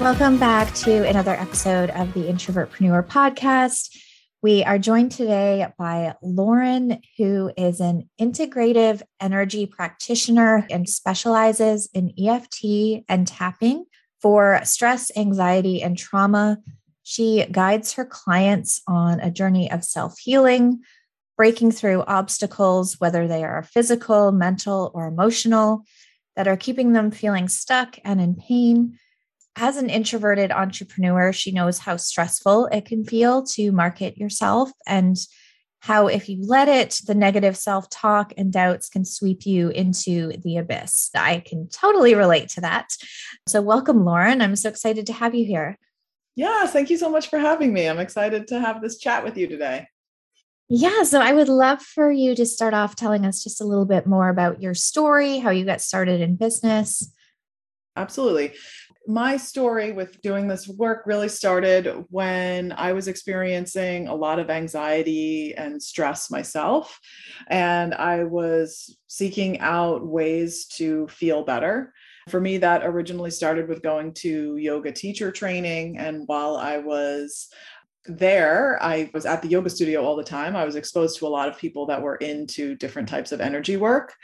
Welcome back to another episode of the Introvertpreneur podcast. We are joined today by Lauren, who is an integrative energy practitioner and specializes in EFT and tapping for stress, anxiety, and trauma. She guides her clients on a journey of self healing, breaking through obstacles, whether they are physical, mental, or emotional, that are keeping them feeling stuck and in pain as an introverted entrepreneur, she knows how stressful it can feel to market yourself and how, if you let it, the negative self talk and doubts can sweep you into the abyss. I can totally relate to that. So, welcome, Lauren. I'm so excited to have you here. Yes, thank you so much for having me. I'm excited to have this chat with you today. Yeah, so I would love for you to start off telling us just a little bit more about your story, how you got started in business. Absolutely my story with doing this work really started when I was experiencing a lot of anxiety and stress myself. And I was seeking out ways to feel better. For me, that originally started with going to yoga teacher training. And while I was there, I was at the yoga studio all the time. I was exposed to a lot of people that were into different types of energy work.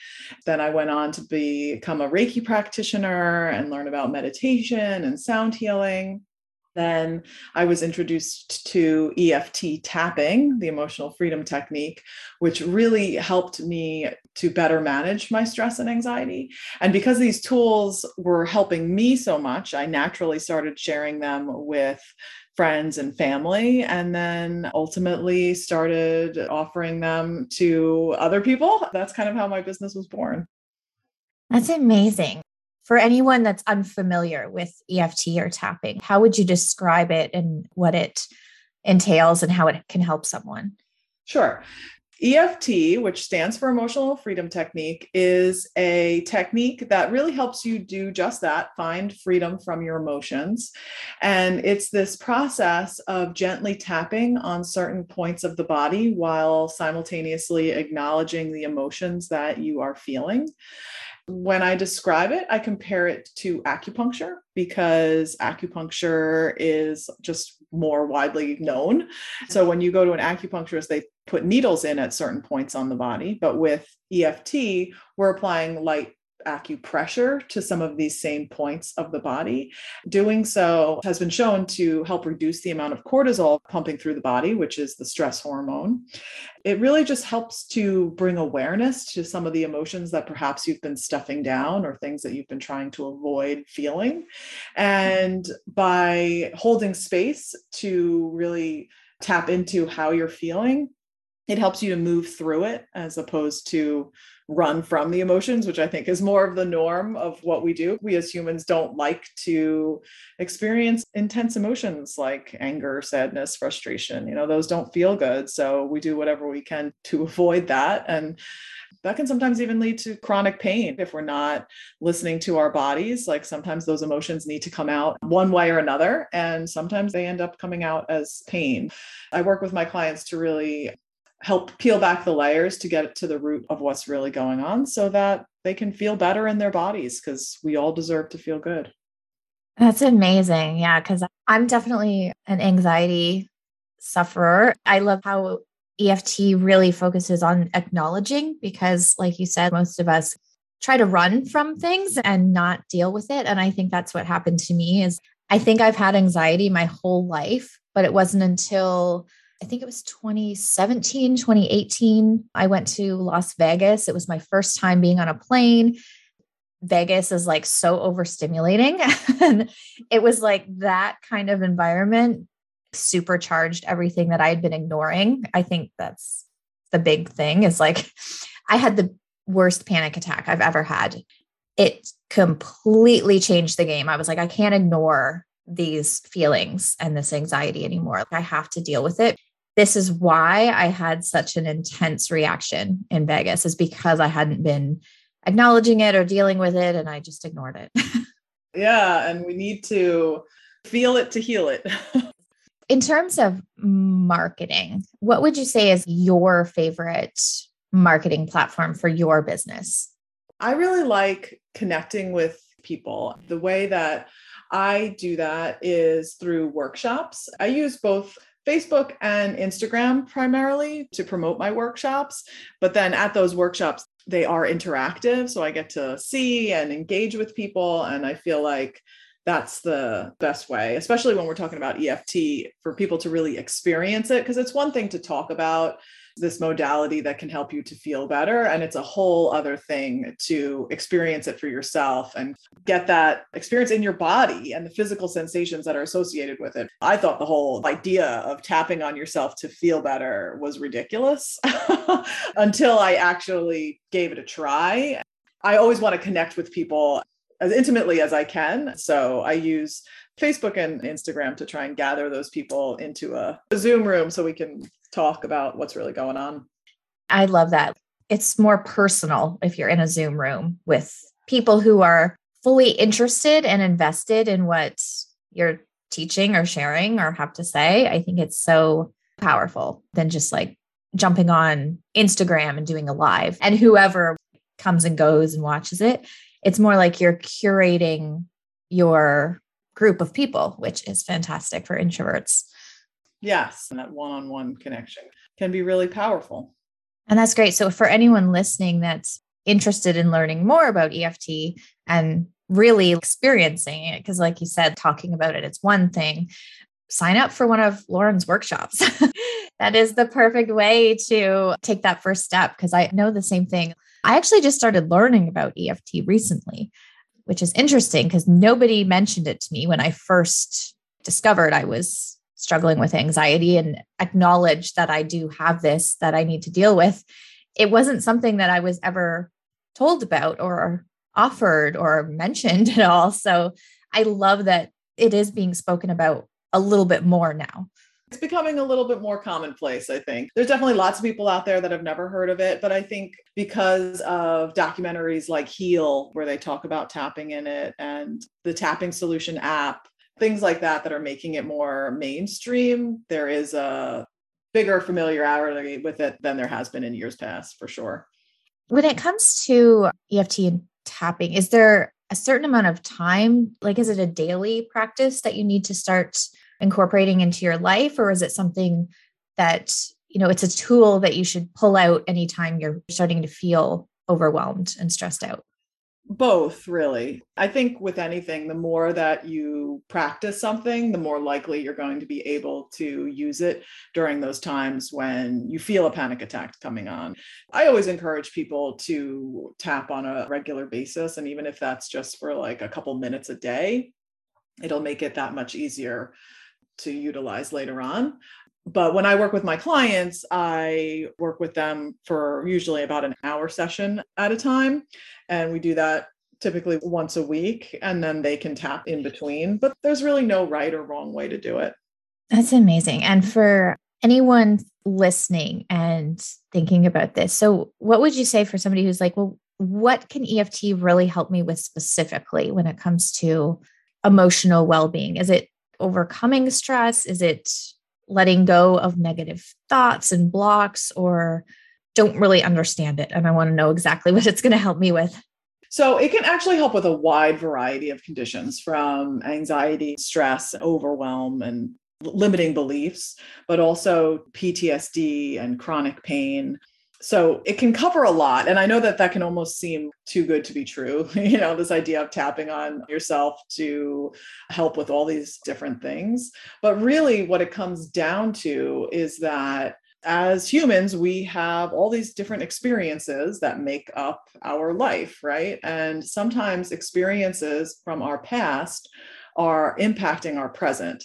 Then I went on to become a Reiki practitioner and learn about meditation and sound healing. Then I was introduced to EFT tapping, the emotional freedom technique, which really helped me to better manage my stress and anxiety. And because these tools were helping me so much, I naturally started sharing them with friends and family and then ultimately started offering them to other people. That's kind of how my business was born. That's amazing. For anyone that's unfamiliar with EFT or tapping how would you describe it and what it entails and how it can help someone? Sure. EFT, which stands for Emotional Freedom Technique, is a technique that really helps you do just that find freedom from your emotions. And it's this process of gently tapping on certain points of the body while simultaneously acknowledging the emotions that you are feeling. When I describe it, I compare it to acupuncture because acupuncture is just more widely known. So when you go to an acupuncturist, they put needles in at certain points on the body. But with EFT, we're applying light acupressure to some of these same points of the body. Doing so has been shown to help reduce the amount of cortisol pumping through the body, which is the stress hormone. It really just helps to bring awareness to some of the emotions that perhaps you've been stuffing down or things that you've been trying to avoid feeling. And by holding space to really tap into how you're feeling, it helps you to move through it as opposed to run from the emotions, which I think is more of the norm of what we do. We as humans don't like to experience intense emotions like anger, sadness, frustration. You know, those don't feel good. So we do whatever we can to avoid that. And that can sometimes even lead to chronic pain if we're not listening to our bodies. Like sometimes those emotions need to come out one way or another, and sometimes they end up coming out as pain. I work with my clients to really help peel back the layers to get to the root of what's really going on so that they can feel better in their bodies because we all deserve to feel good. That's amazing. Yeah, because I'm definitely an anxiety sufferer. I love how EFT really focuses on acknowledging because, like you said, most of us try to run from things and not deal with it. And I think that's what happened to me is I think I've had anxiety my whole life, but it wasn't until I think it was 2017, 2018. I went to Las Vegas. It was my first time being on a plane. Vegas is like so overstimulating. and it was like that kind of environment supercharged everything that I had been ignoring. I think that's the big thing is like I had the worst panic attack I've ever had. It completely changed the game. I was like, I can't ignore these feelings and this anxiety anymore. I have to deal with it. This is why I had such an intense reaction in Vegas, is because I hadn't been acknowledging it or dealing with it and I just ignored it. yeah. And we need to feel it to heal it. in terms of marketing, what would you say is your favorite marketing platform for your business? I really like connecting with people. The way that I do that is through workshops. I use both Facebook and Instagram primarily to promote my workshops. But then at those workshops, they are interactive. So I get to see and engage with people. And I feel like that's the best way, especially when we're talking about EFT for people to really experience it. Because it's one thing to talk about this modality that can help you to feel better. And it's a whole other thing to experience it for yourself and get that experience in your body and the physical sensations that are associated with it. I thought the whole idea of tapping on yourself to feel better was ridiculous until I actually gave it a try. I always want to connect with people as intimately as I can. So I use Facebook and Instagram to try and gather those people into a, a, Zoom room so we can talk about what's really going on. I love that. It's more personal if you're in a Zoom room with people who are fully interested and invested in what you're teaching or sharing or have to say. I think it's so powerful than just like jumping on Instagram and doing a live and whoever comes and goes and watches it it's more like you're curating your group of people, which is fantastic for introverts. Yes, and that one on one connection can be really powerful. And that's great. So, for anyone listening that's interested in learning more about EFT and really experiencing it, because, like you said, talking about it, it's one thing. Sign up for one of Lauren's workshops. that is the perfect way to take that first step because I know the same thing. I actually just started learning about EFT recently, which is interesting because nobody mentioned it to me when I first discovered I was struggling with anxiety and acknowledged that I do have this that I need to deal with. It wasn't something that I was ever told about or offered or mentioned at all. So I love that it is being spoken about a little bit more now. It's becoming a little bit more commonplace, I think. There's definitely lots of people out there that have never heard of it, but I think because of documentaries like Heal, where they talk about tapping in it, and the Tapping Solution app, things like that, that are making it more mainstream, there is a bigger familiarity with it than there has been in years past, for sure. When it comes to EFT and tapping, is there a certain amount of time? Like, is it a daily practice that you need to start incorporating into your life or is it something that you know it's a tool that you should pull out anytime you're starting to feel overwhelmed and stressed out? Both really. I think with anything the more that you practice something the more likely you're going to be able to use it during those times when you feel a panic attack coming on. I always encourage people to tap on a regular basis and even if that's just for like a couple minutes a day it'll make it that much easier to utilize later on. But when I work with my clients, I work with them for usually about an hour session at a time. And we do that typically once a week, and then they can tap in between. But there's really no right or wrong way to do it. That's amazing. And for anyone listening and thinking about this, so what would you say for somebody who's like, well, what can EFT really help me with specifically when it comes to emotional well being? Is it overcoming stress? Is it letting go of negative thoughts and blocks, or don't really understand it? And I want to know exactly what it's going to help me with. So, it can actually help with a wide variety of conditions from anxiety, stress, overwhelm, and limiting beliefs, but also PTSD and chronic pain, so it can cover a lot and i know that that can almost seem too good to be true you know this idea of tapping on yourself to help with all these different things. But really what it comes down to is that as humans we have all these different experiences that make up our life right? And sometimes experiences from our past are impacting our present.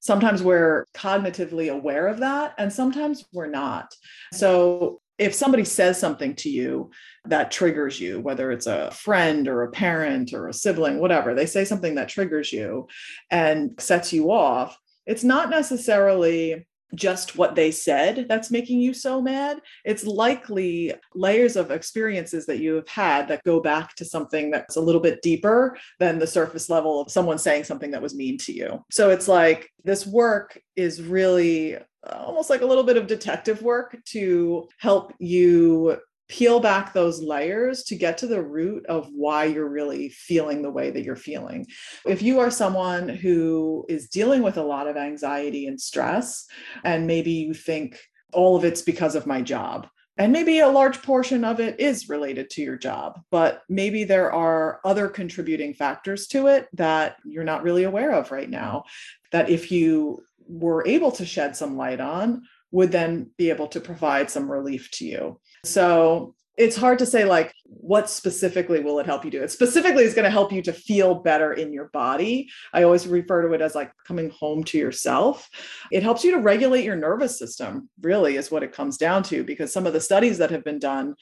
Sometimes we're cognitively aware of that and sometimes we're not. So if somebody says something to you that triggers you, whether it's a friend or a parent or a sibling, whatever, they say something that triggers you and sets you off, it's not necessarily just what they said that's making you so mad. It's likely layers of experiences that you have had that go back to something that's a little bit deeper than the surface level of someone saying something that was mean to you. So it's like this work is really Uh, almost like a little bit of detective work to help you peel back those layers to get to the root of why you're really feeling the way that you're feeling. If you are someone who is dealing with a lot of anxiety and stress, and maybe you think all of it's because of my job, and maybe a large portion of it is related to your job, but maybe there are other contributing factors to it that you're not really aware of right now. That if you were able to shed some light on, would then be able to provide some relief to you. So it's hard to say like what specifically will it help you do? It specifically is going to help you to feel better in your body. I always refer to it as like coming home to yourself. It helps you to regulate your nervous system really is what it comes down to because some of the studies that have been done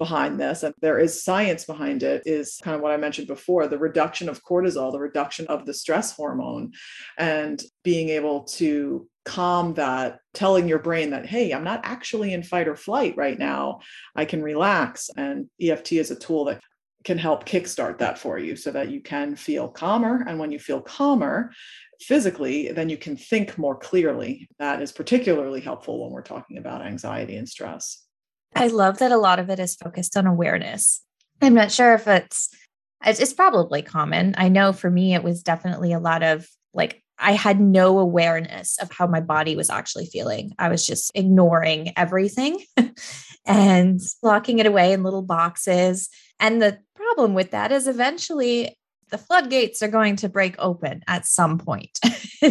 behind this and there is science behind it is kind of what i mentioned before the reduction of cortisol the reduction of the stress hormone and being able to calm that, telling your brain that, hey, I'm not actually in fight or flight right now. I can relax. And EFT is a tool that can help kickstart that for you so that you can feel calmer. And when you feel calmer physically, then you can think more clearly. That is particularly helpful when we're talking about anxiety and stress. I love that a lot of it is focused on awareness. I'm not sure if it's it's probably common. I know for me it was definitely a lot of like I had no awareness of how my body was actually feeling. I was just ignoring everything and locking it away in little boxes. And the problem with that is eventually the floodgates are going to break open at some point.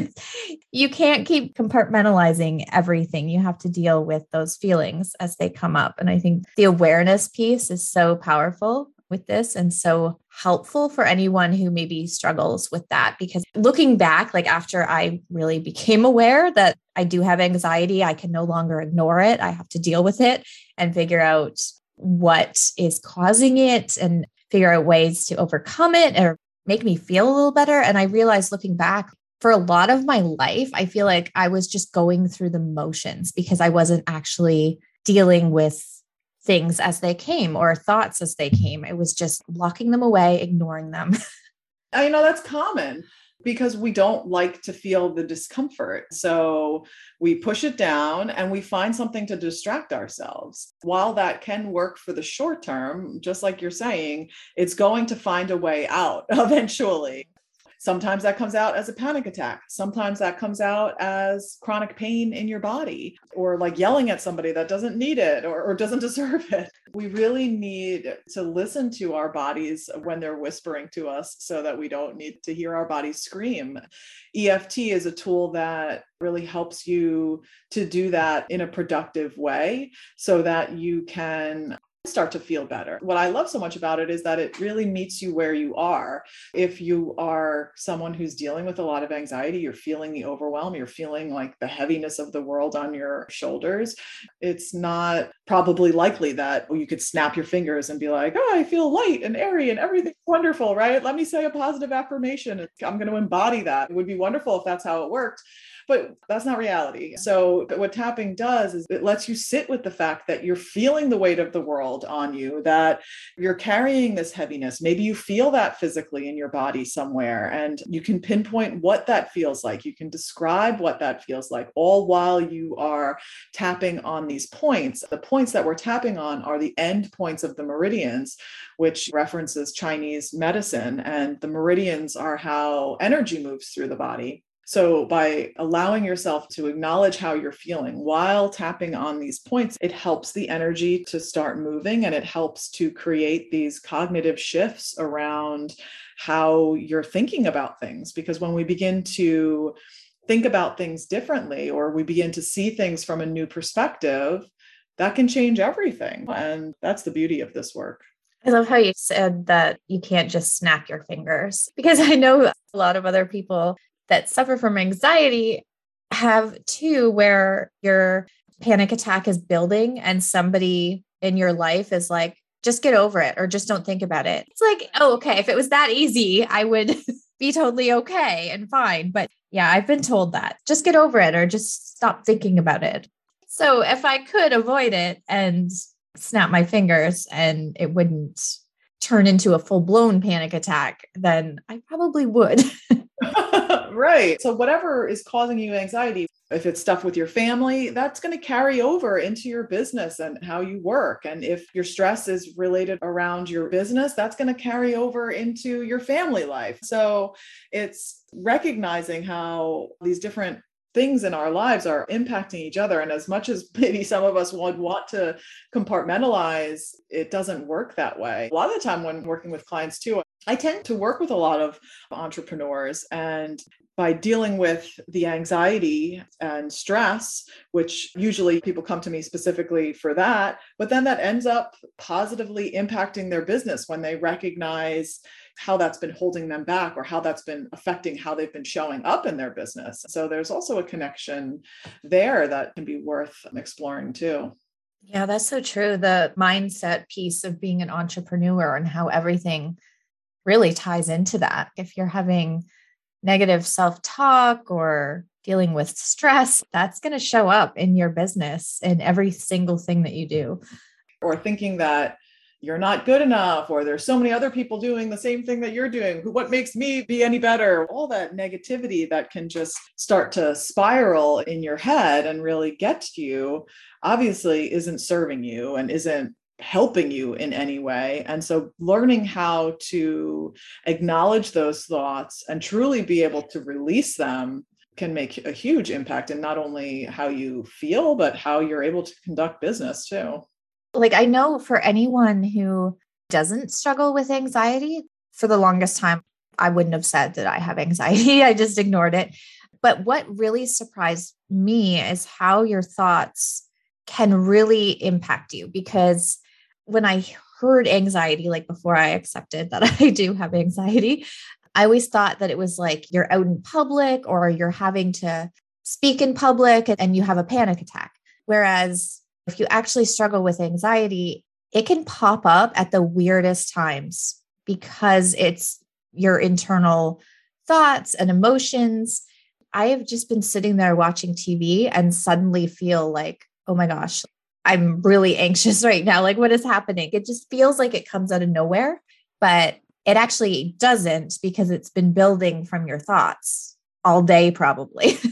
you can't keep compartmentalizing everything. You have to deal with those feelings as they come up. And I think the awareness piece is so powerful with this and so helpful for anyone who maybe struggles with that because looking back like after I really became aware that I do have anxiety I can no longer ignore it I have to deal with it and figure out what is causing it and figure out ways to overcome it or make me feel a little better and I realized looking back for a lot of my life I feel like I was just going through the motions because I wasn't actually dealing with things as they came or thoughts as they came. It was just locking them away, ignoring them. I know that's common because we don't like to feel the discomfort. So we push it down and we find something to distract ourselves. While that can work for the short term, just like you're saying, it's going to find a way out eventually. Sometimes that comes out as a panic attack. Sometimes that comes out as chronic pain in your body or like yelling at somebody that doesn't need it or, or doesn't deserve it. We really need to listen to our bodies when they're whispering to us so that we don't need to hear our bodies scream. EFT is a tool that really helps you to do that in a productive way so that you can start to feel better. What I love so much about it is that it really meets you where you are. If you are someone who's dealing with a lot of anxiety, you're feeling the overwhelm, you're feeling like the heaviness of the world on your shoulders, it's not probably likely that you could snap your fingers and be like, oh, I feel light and airy and everything's wonderful, right? Let me say a positive affirmation. I'm going to embody that. It would be wonderful if that's how it worked but that's not reality. So, what tapping does is it lets you sit with the fact that you're feeling the weight of the world on you, that you're carrying this heaviness. Maybe you feel that physically in your body somewhere, and you can pinpoint what that feels like. You can describe what that feels like, all while you are tapping on these points. The points that we're tapping on are the end points of the meridians, which references Chinese medicine. And the meridians are how energy moves through the body. So, by allowing yourself to acknowledge how you're feeling while tapping on these points, it helps the energy to start moving and it helps to create these cognitive shifts around how you're thinking about things. Because when we begin to think about things differently or we begin to see things from a new perspective, that can change everything. And that's the beauty of this work. I love how you said that you can't just snap your fingers because I know a lot of other people that suffer from anxiety have too, where you're panic attack is building and somebody in your life is like, just get over it or just don't think about it. It's like, oh, okay. If it was that easy, I would be totally okay and fine. But yeah, I've been told that just get over it or just stop thinking about it. So if I could avoid it and snap my fingers and it wouldn't turn into a full blown panic attack, then I probably would. right. So, whatever is causing you anxiety, if it's stuff with your family, that's going to carry over into your business and how you work. And if your stress is related around your business, that's going to carry over into your family life. So it's recognizing how these different things in our lives are impacting each other. And as much as maybe some of us would want to compartmentalize, it doesn't work that way. A lot of the time when working with clients too, I tend to work with a lot of entrepreneurs and by dealing with the anxiety and stress, which usually people come to me specifically for that, but then that ends up positively impacting their business when they recognize how that's been holding them back or how that's been affecting how they've been showing up in their business. So there's also a connection there that can be worth exploring too. Yeah, that's so true. The mindset piece of being an entrepreneur and how everything really ties into that. If you're having negative self talk or dealing with stress, that's going to show up in your business in every single thing that you do. Or thinking that you're not good enough, or there's so many other people doing the same thing that you're doing. What makes me be any better? All that negativity that can just start to spiral in your head and really get to you obviously isn't serving you and isn't helping you in any way. And so learning how to acknowledge those thoughts and truly be able to release them can make a huge impact in not only how you feel, but how you're able to conduct business too. Like, I know for anyone who doesn't struggle with anxiety, for the longest time, I wouldn't have said that I have anxiety. I just ignored it. But what really surprised me is how your thoughts can really impact you because when I heard anxiety, like before I accepted that I do have anxiety, I always thought that it was like you're out in public or you're having to speak in public and you have a panic attack. Whereas if you actually struggle with anxiety, it can pop up at the weirdest times because it's your internal thoughts and emotions. I have just been sitting there watching TV and suddenly feel like, oh my gosh, I'm really anxious right now. Like, what is happening? It just feels like it comes out of nowhere, but it actually doesn't because it's been building from your thoughts all day, probably.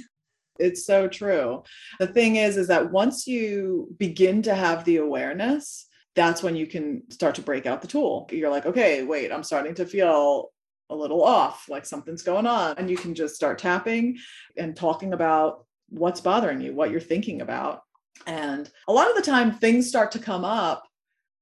it's so true. The thing is, is that once you begin to have the awareness, that's when you can start to break out the tool. You're like, okay, wait, I'm starting to feel a little off, like something's going on. And you can just start tapping and talking about what's bothering you, what you're thinking about. And a lot of the time, things start to come up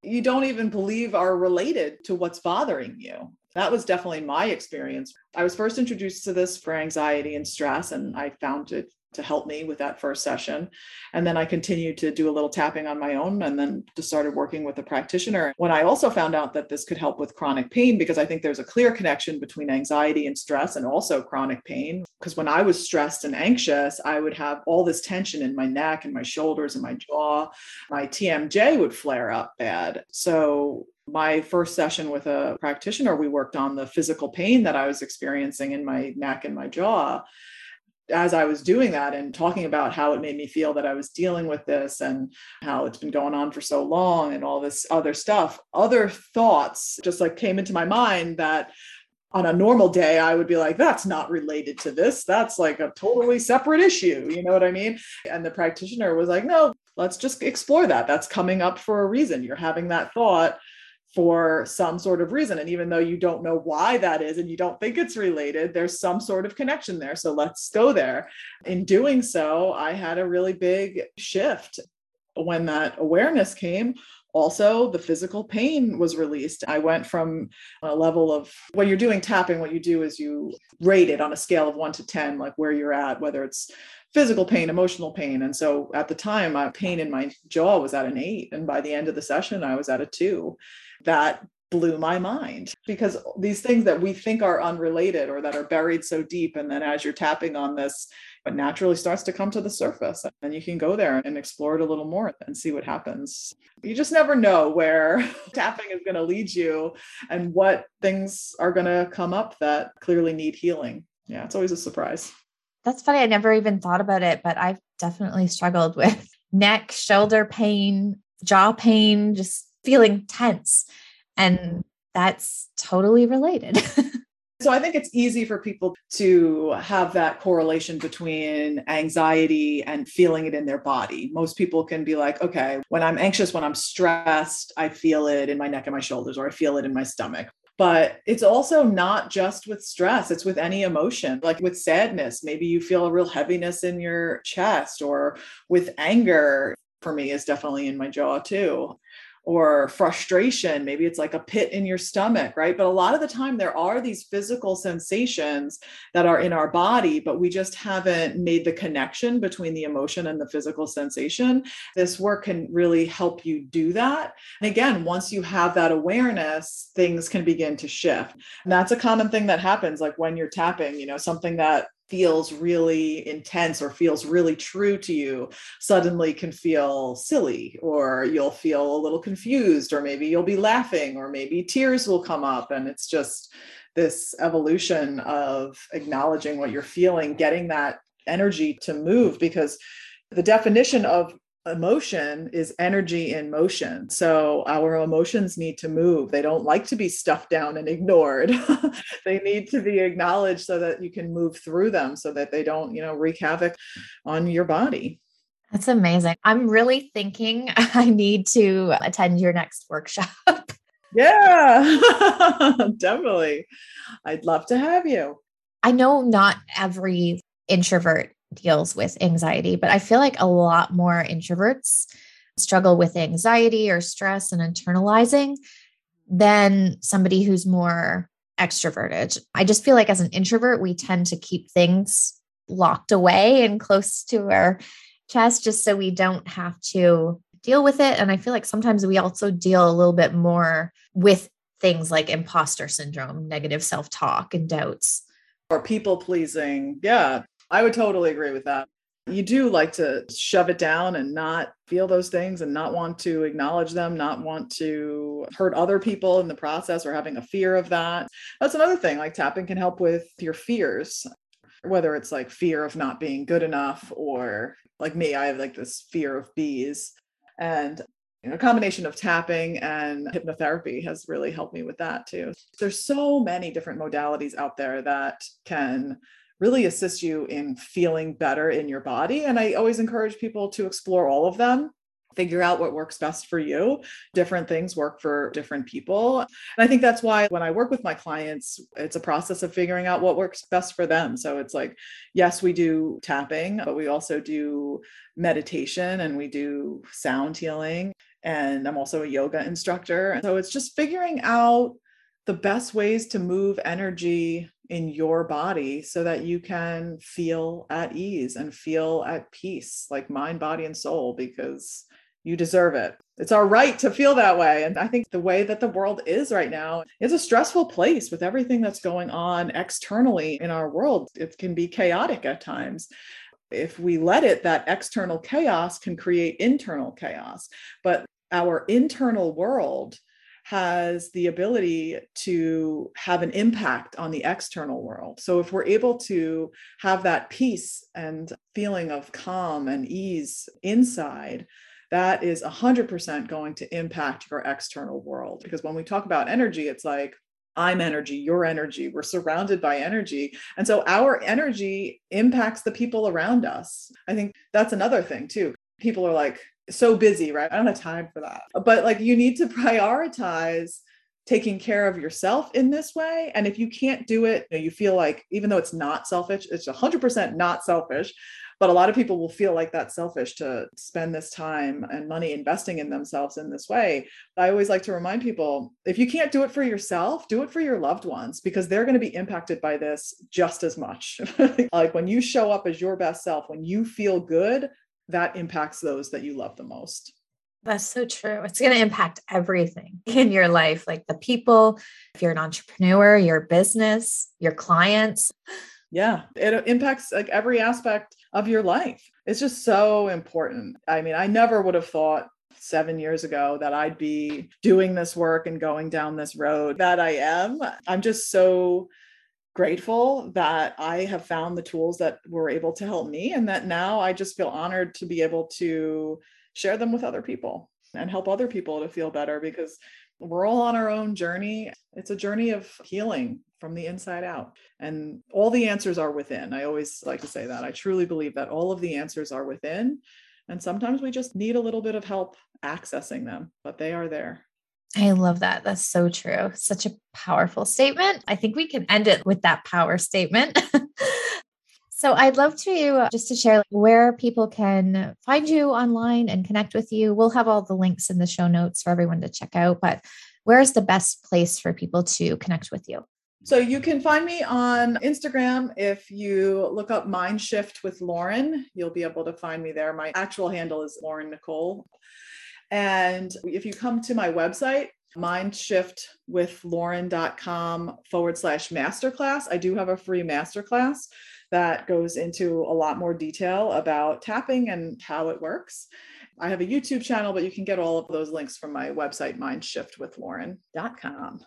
you don't even believe are related to what's bothering you. That was definitely my experience. I was first introduced to this for anxiety and stress, and I found it to help me with that first session. And then I continued to do a little tapping on my own and then just started working with a practitioner. When I also found out that this could help with chronic pain, because I think there's a clear connection between anxiety and stress and also chronic pain. Because when I was stressed and anxious, I would have all this tension in my neck and my shoulders and my jaw. My TMJ would flare up bad. So my first session with a practitioner, we worked on the physical pain that I was experiencing in my neck and my jaw as I was doing that and talking about how it made me feel that I was dealing with this and how it's been going on for so long and all this other stuff, other thoughts just like came into my mind that on a normal day, I would be like, that's not related to this. That's like a totally separate issue. You know what I mean? And the practitioner was like, no, let's just explore that. That's coming up for a reason. You're having that thought for some sort of reason. And even though you don't know why that is and you don't think it's related, there's some sort of connection there. So let's go there. In doing so, I had a really big shift when that awareness came. Also, the physical pain was released. I went from a level of when you're doing tapping, what you do is you rate it on a scale of one to 10, like where you're at, whether it's physical pain, emotional pain. And so at the time, my pain in my jaw was at an eight. And by the end of the session, I was at a two that blew my mind because these things that we think are unrelated or that are buried so deep and then as you're tapping on this it naturally starts to come to the surface and you can go there and explore it a little more and see what happens. You just never know where tapping is going to lead you and what things are going to come up that clearly need healing. Yeah it's always a surprise. That's funny i never even thought about it but i've definitely struggled with neck shoulder pain jaw pain just feeling tense and that's totally related. So I think it's easy for people to have that correlation between anxiety and feeling it in their body. Most people can be like, okay, when I'm anxious, when I'm stressed, I feel it in my neck and my shoulders, or I feel it in my stomach. But it's also not just with stress, it's with any emotion. Like with sadness, maybe you feel a real heaviness in your chest, or with anger, for me, is definitely in my jaw too or frustration. Maybe it's like a pit in your stomach, right? But a lot of the time, there are these physical sensations that are in our body, but we just haven't made the connection between the emotion and the physical sensation. This work can really help you do that. And again, once you have that awareness, things can begin to shift. And that's a common thing that happens, like when you're tapping, you know, something that feels really intense or feels really true to you suddenly can feel silly or you'll feel a little confused or maybe you'll be laughing or maybe tears will come up and it's just this evolution of acknowledging what you're feeling getting that energy to move because the definition of emotion is energy in motion. So our emotions need to move. They don't like to be stuffed down and ignored. they need to be acknowledged so that you can move through them so that they don't, you know, wreak havoc on your body. That's amazing. I'm really thinking I need to attend your next workshop. yeah, definitely. I'd love to have you. I know not every introvert deals with anxiety, but I feel like a lot more introverts struggle with anxiety or stress and internalizing than somebody who's more extroverted. I just feel like as an introvert, we tend to keep things locked away and close to our chest just so we don't have to deal with it. And I feel like sometimes we also deal a little bit more with things like imposter syndrome, negative self talk, and doubts. Or people pleasing. Yeah. I would totally agree with that. You do like to shove it down and not feel those things and not want to acknowledge them, not want to hurt other people in the process or having a fear of that. That's another thing. Like tapping can help with your fears, whether it's like fear of not being good enough or like me, I have like this fear of bees. And you know, a combination of tapping and hypnotherapy has really helped me with that too. There's so many different modalities out there that can really assist you in feeling better in your body. And I always encourage people to explore all of them figure out what works best for you. Different things work for different people. And I think that's why when I work with my clients, it's a process of figuring out what works best for them. So it's like, yes, we do tapping, but we also do meditation and we do sound healing. And I'm also a yoga instructor. So it's just figuring out the best ways to move energy in your body so that you can feel at ease and feel at peace, like mind, body, and soul, because you deserve it. It's our right to feel that way. And I think the way that the world is right now is a stressful place with everything that's going on externally in our world. It can be chaotic at times. If we let it, that external chaos can create internal chaos. But our internal world has the ability to have an impact on the external world. So, if we're able to have that peace and feeling of calm and ease inside, that is 100% going to impact your external world. Because when we talk about energy, it's like, I'm energy, your energy. We're surrounded by energy. And so our energy impacts the people around us. I think that's another thing, too. People are like, so busy, right? I don't have time for that. But like you need to prioritize taking care of yourself in this way. And if you can't do it, you, know, you feel like even though it's not selfish, it's 100% not selfish. But a lot of people will feel like that's selfish to spend this time and money investing in themselves in this way. I always like to remind people if you can't do it for yourself, do it for your loved ones because they're going to be impacted by this just as much. like when you show up as your best self, when you feel good, that impacts those that you love the most. That's so true. It's going to impact everything in your life, like the people, if you're an entrepreneur, your business, your clients. Yeah, it impacts like every aspect of your life. It's just so important. I mean, I never would have thought seven years ago that I'd be doing this work and going down this road that I am. I'm just so grateful that I have found the tools that were able to help me and that now I just feel honored to be able to share them with other people and help other people to feel better because we're all on our own journey. It's a journey of healing from the inside out. And all the answers are within. I always like to say that. I truly believe that all of the answers are within. And sometimes we just need a little bit of help accessing them, but they are there. I love that. That's so true. Such a powerful statement. I think we can end it with that power statement. so I'd love to uh, just to share where people can find you online and connect with you. We'll have all the links in the show notes for everyone to check out, but where is the best place for people to connect with you? So you can find me on Instagram. If you look up Mind Shift with Lauren, you'll be able to find me there. My actual handle is Lauren Nicole. And if you come to my website, mindshiftwithlauren.com forward slash masterclass, I do have a free masterclass that goes into a lot more detail about tapping and how it works. I have a YouTube channel, but you can get all of those links from my website, mindshiftwithlauren.com.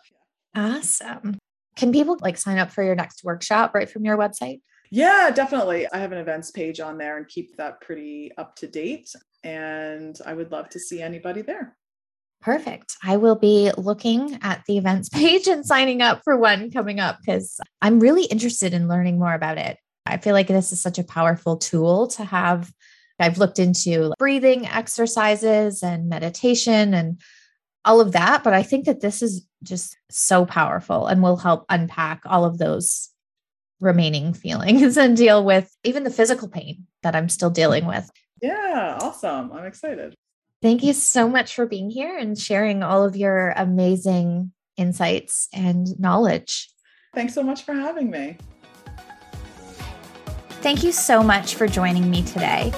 Awesome. Can people like sign up for your next workshop right from your website? Yeah, definitely. I have an events page on there and keep that pretty up to date. And I would love to see anybody there. Perfect. I will be looking at the events page and signing up for one coming up because I'm really interested in learning more about it. I feel like this is such a powerful tool to have. I've looked into breathing exercises and meditation and all of that. But I think that this is just so powerful and will help unpack all of those remaining feelings and deal with even the physical pain that I'm still dealing with. Yeah, awesome. I'm excited. Thank you so much for being here and sharing all of your amazing insights and knowledge. Thanks so much for having me. Thank you so much for joining me today.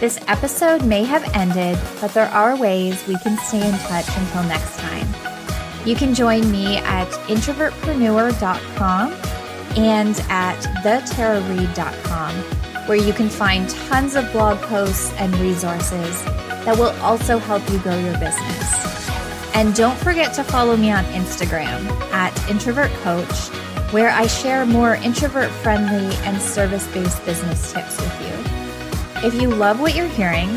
This episode may have ended, but there are ways we can stay in touch until next time. You can join me at introvertpreneur.com and at thetarareed.com, where you can find tons of blog posts and resources that will also help you grow your business. And don't forget to follow me on Instagram at Introvert Coach, where I share more introvert friendly and service based business tips with you. If you love what you're hearing,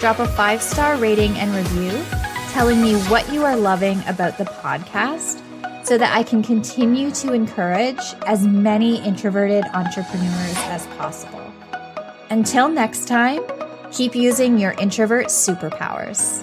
drop a five star rating and review telling me what you are loving about the podcast so that I can continue to encourage as many introverted entrepreneurs as possible. Until next time, keep using your introvert superpowers.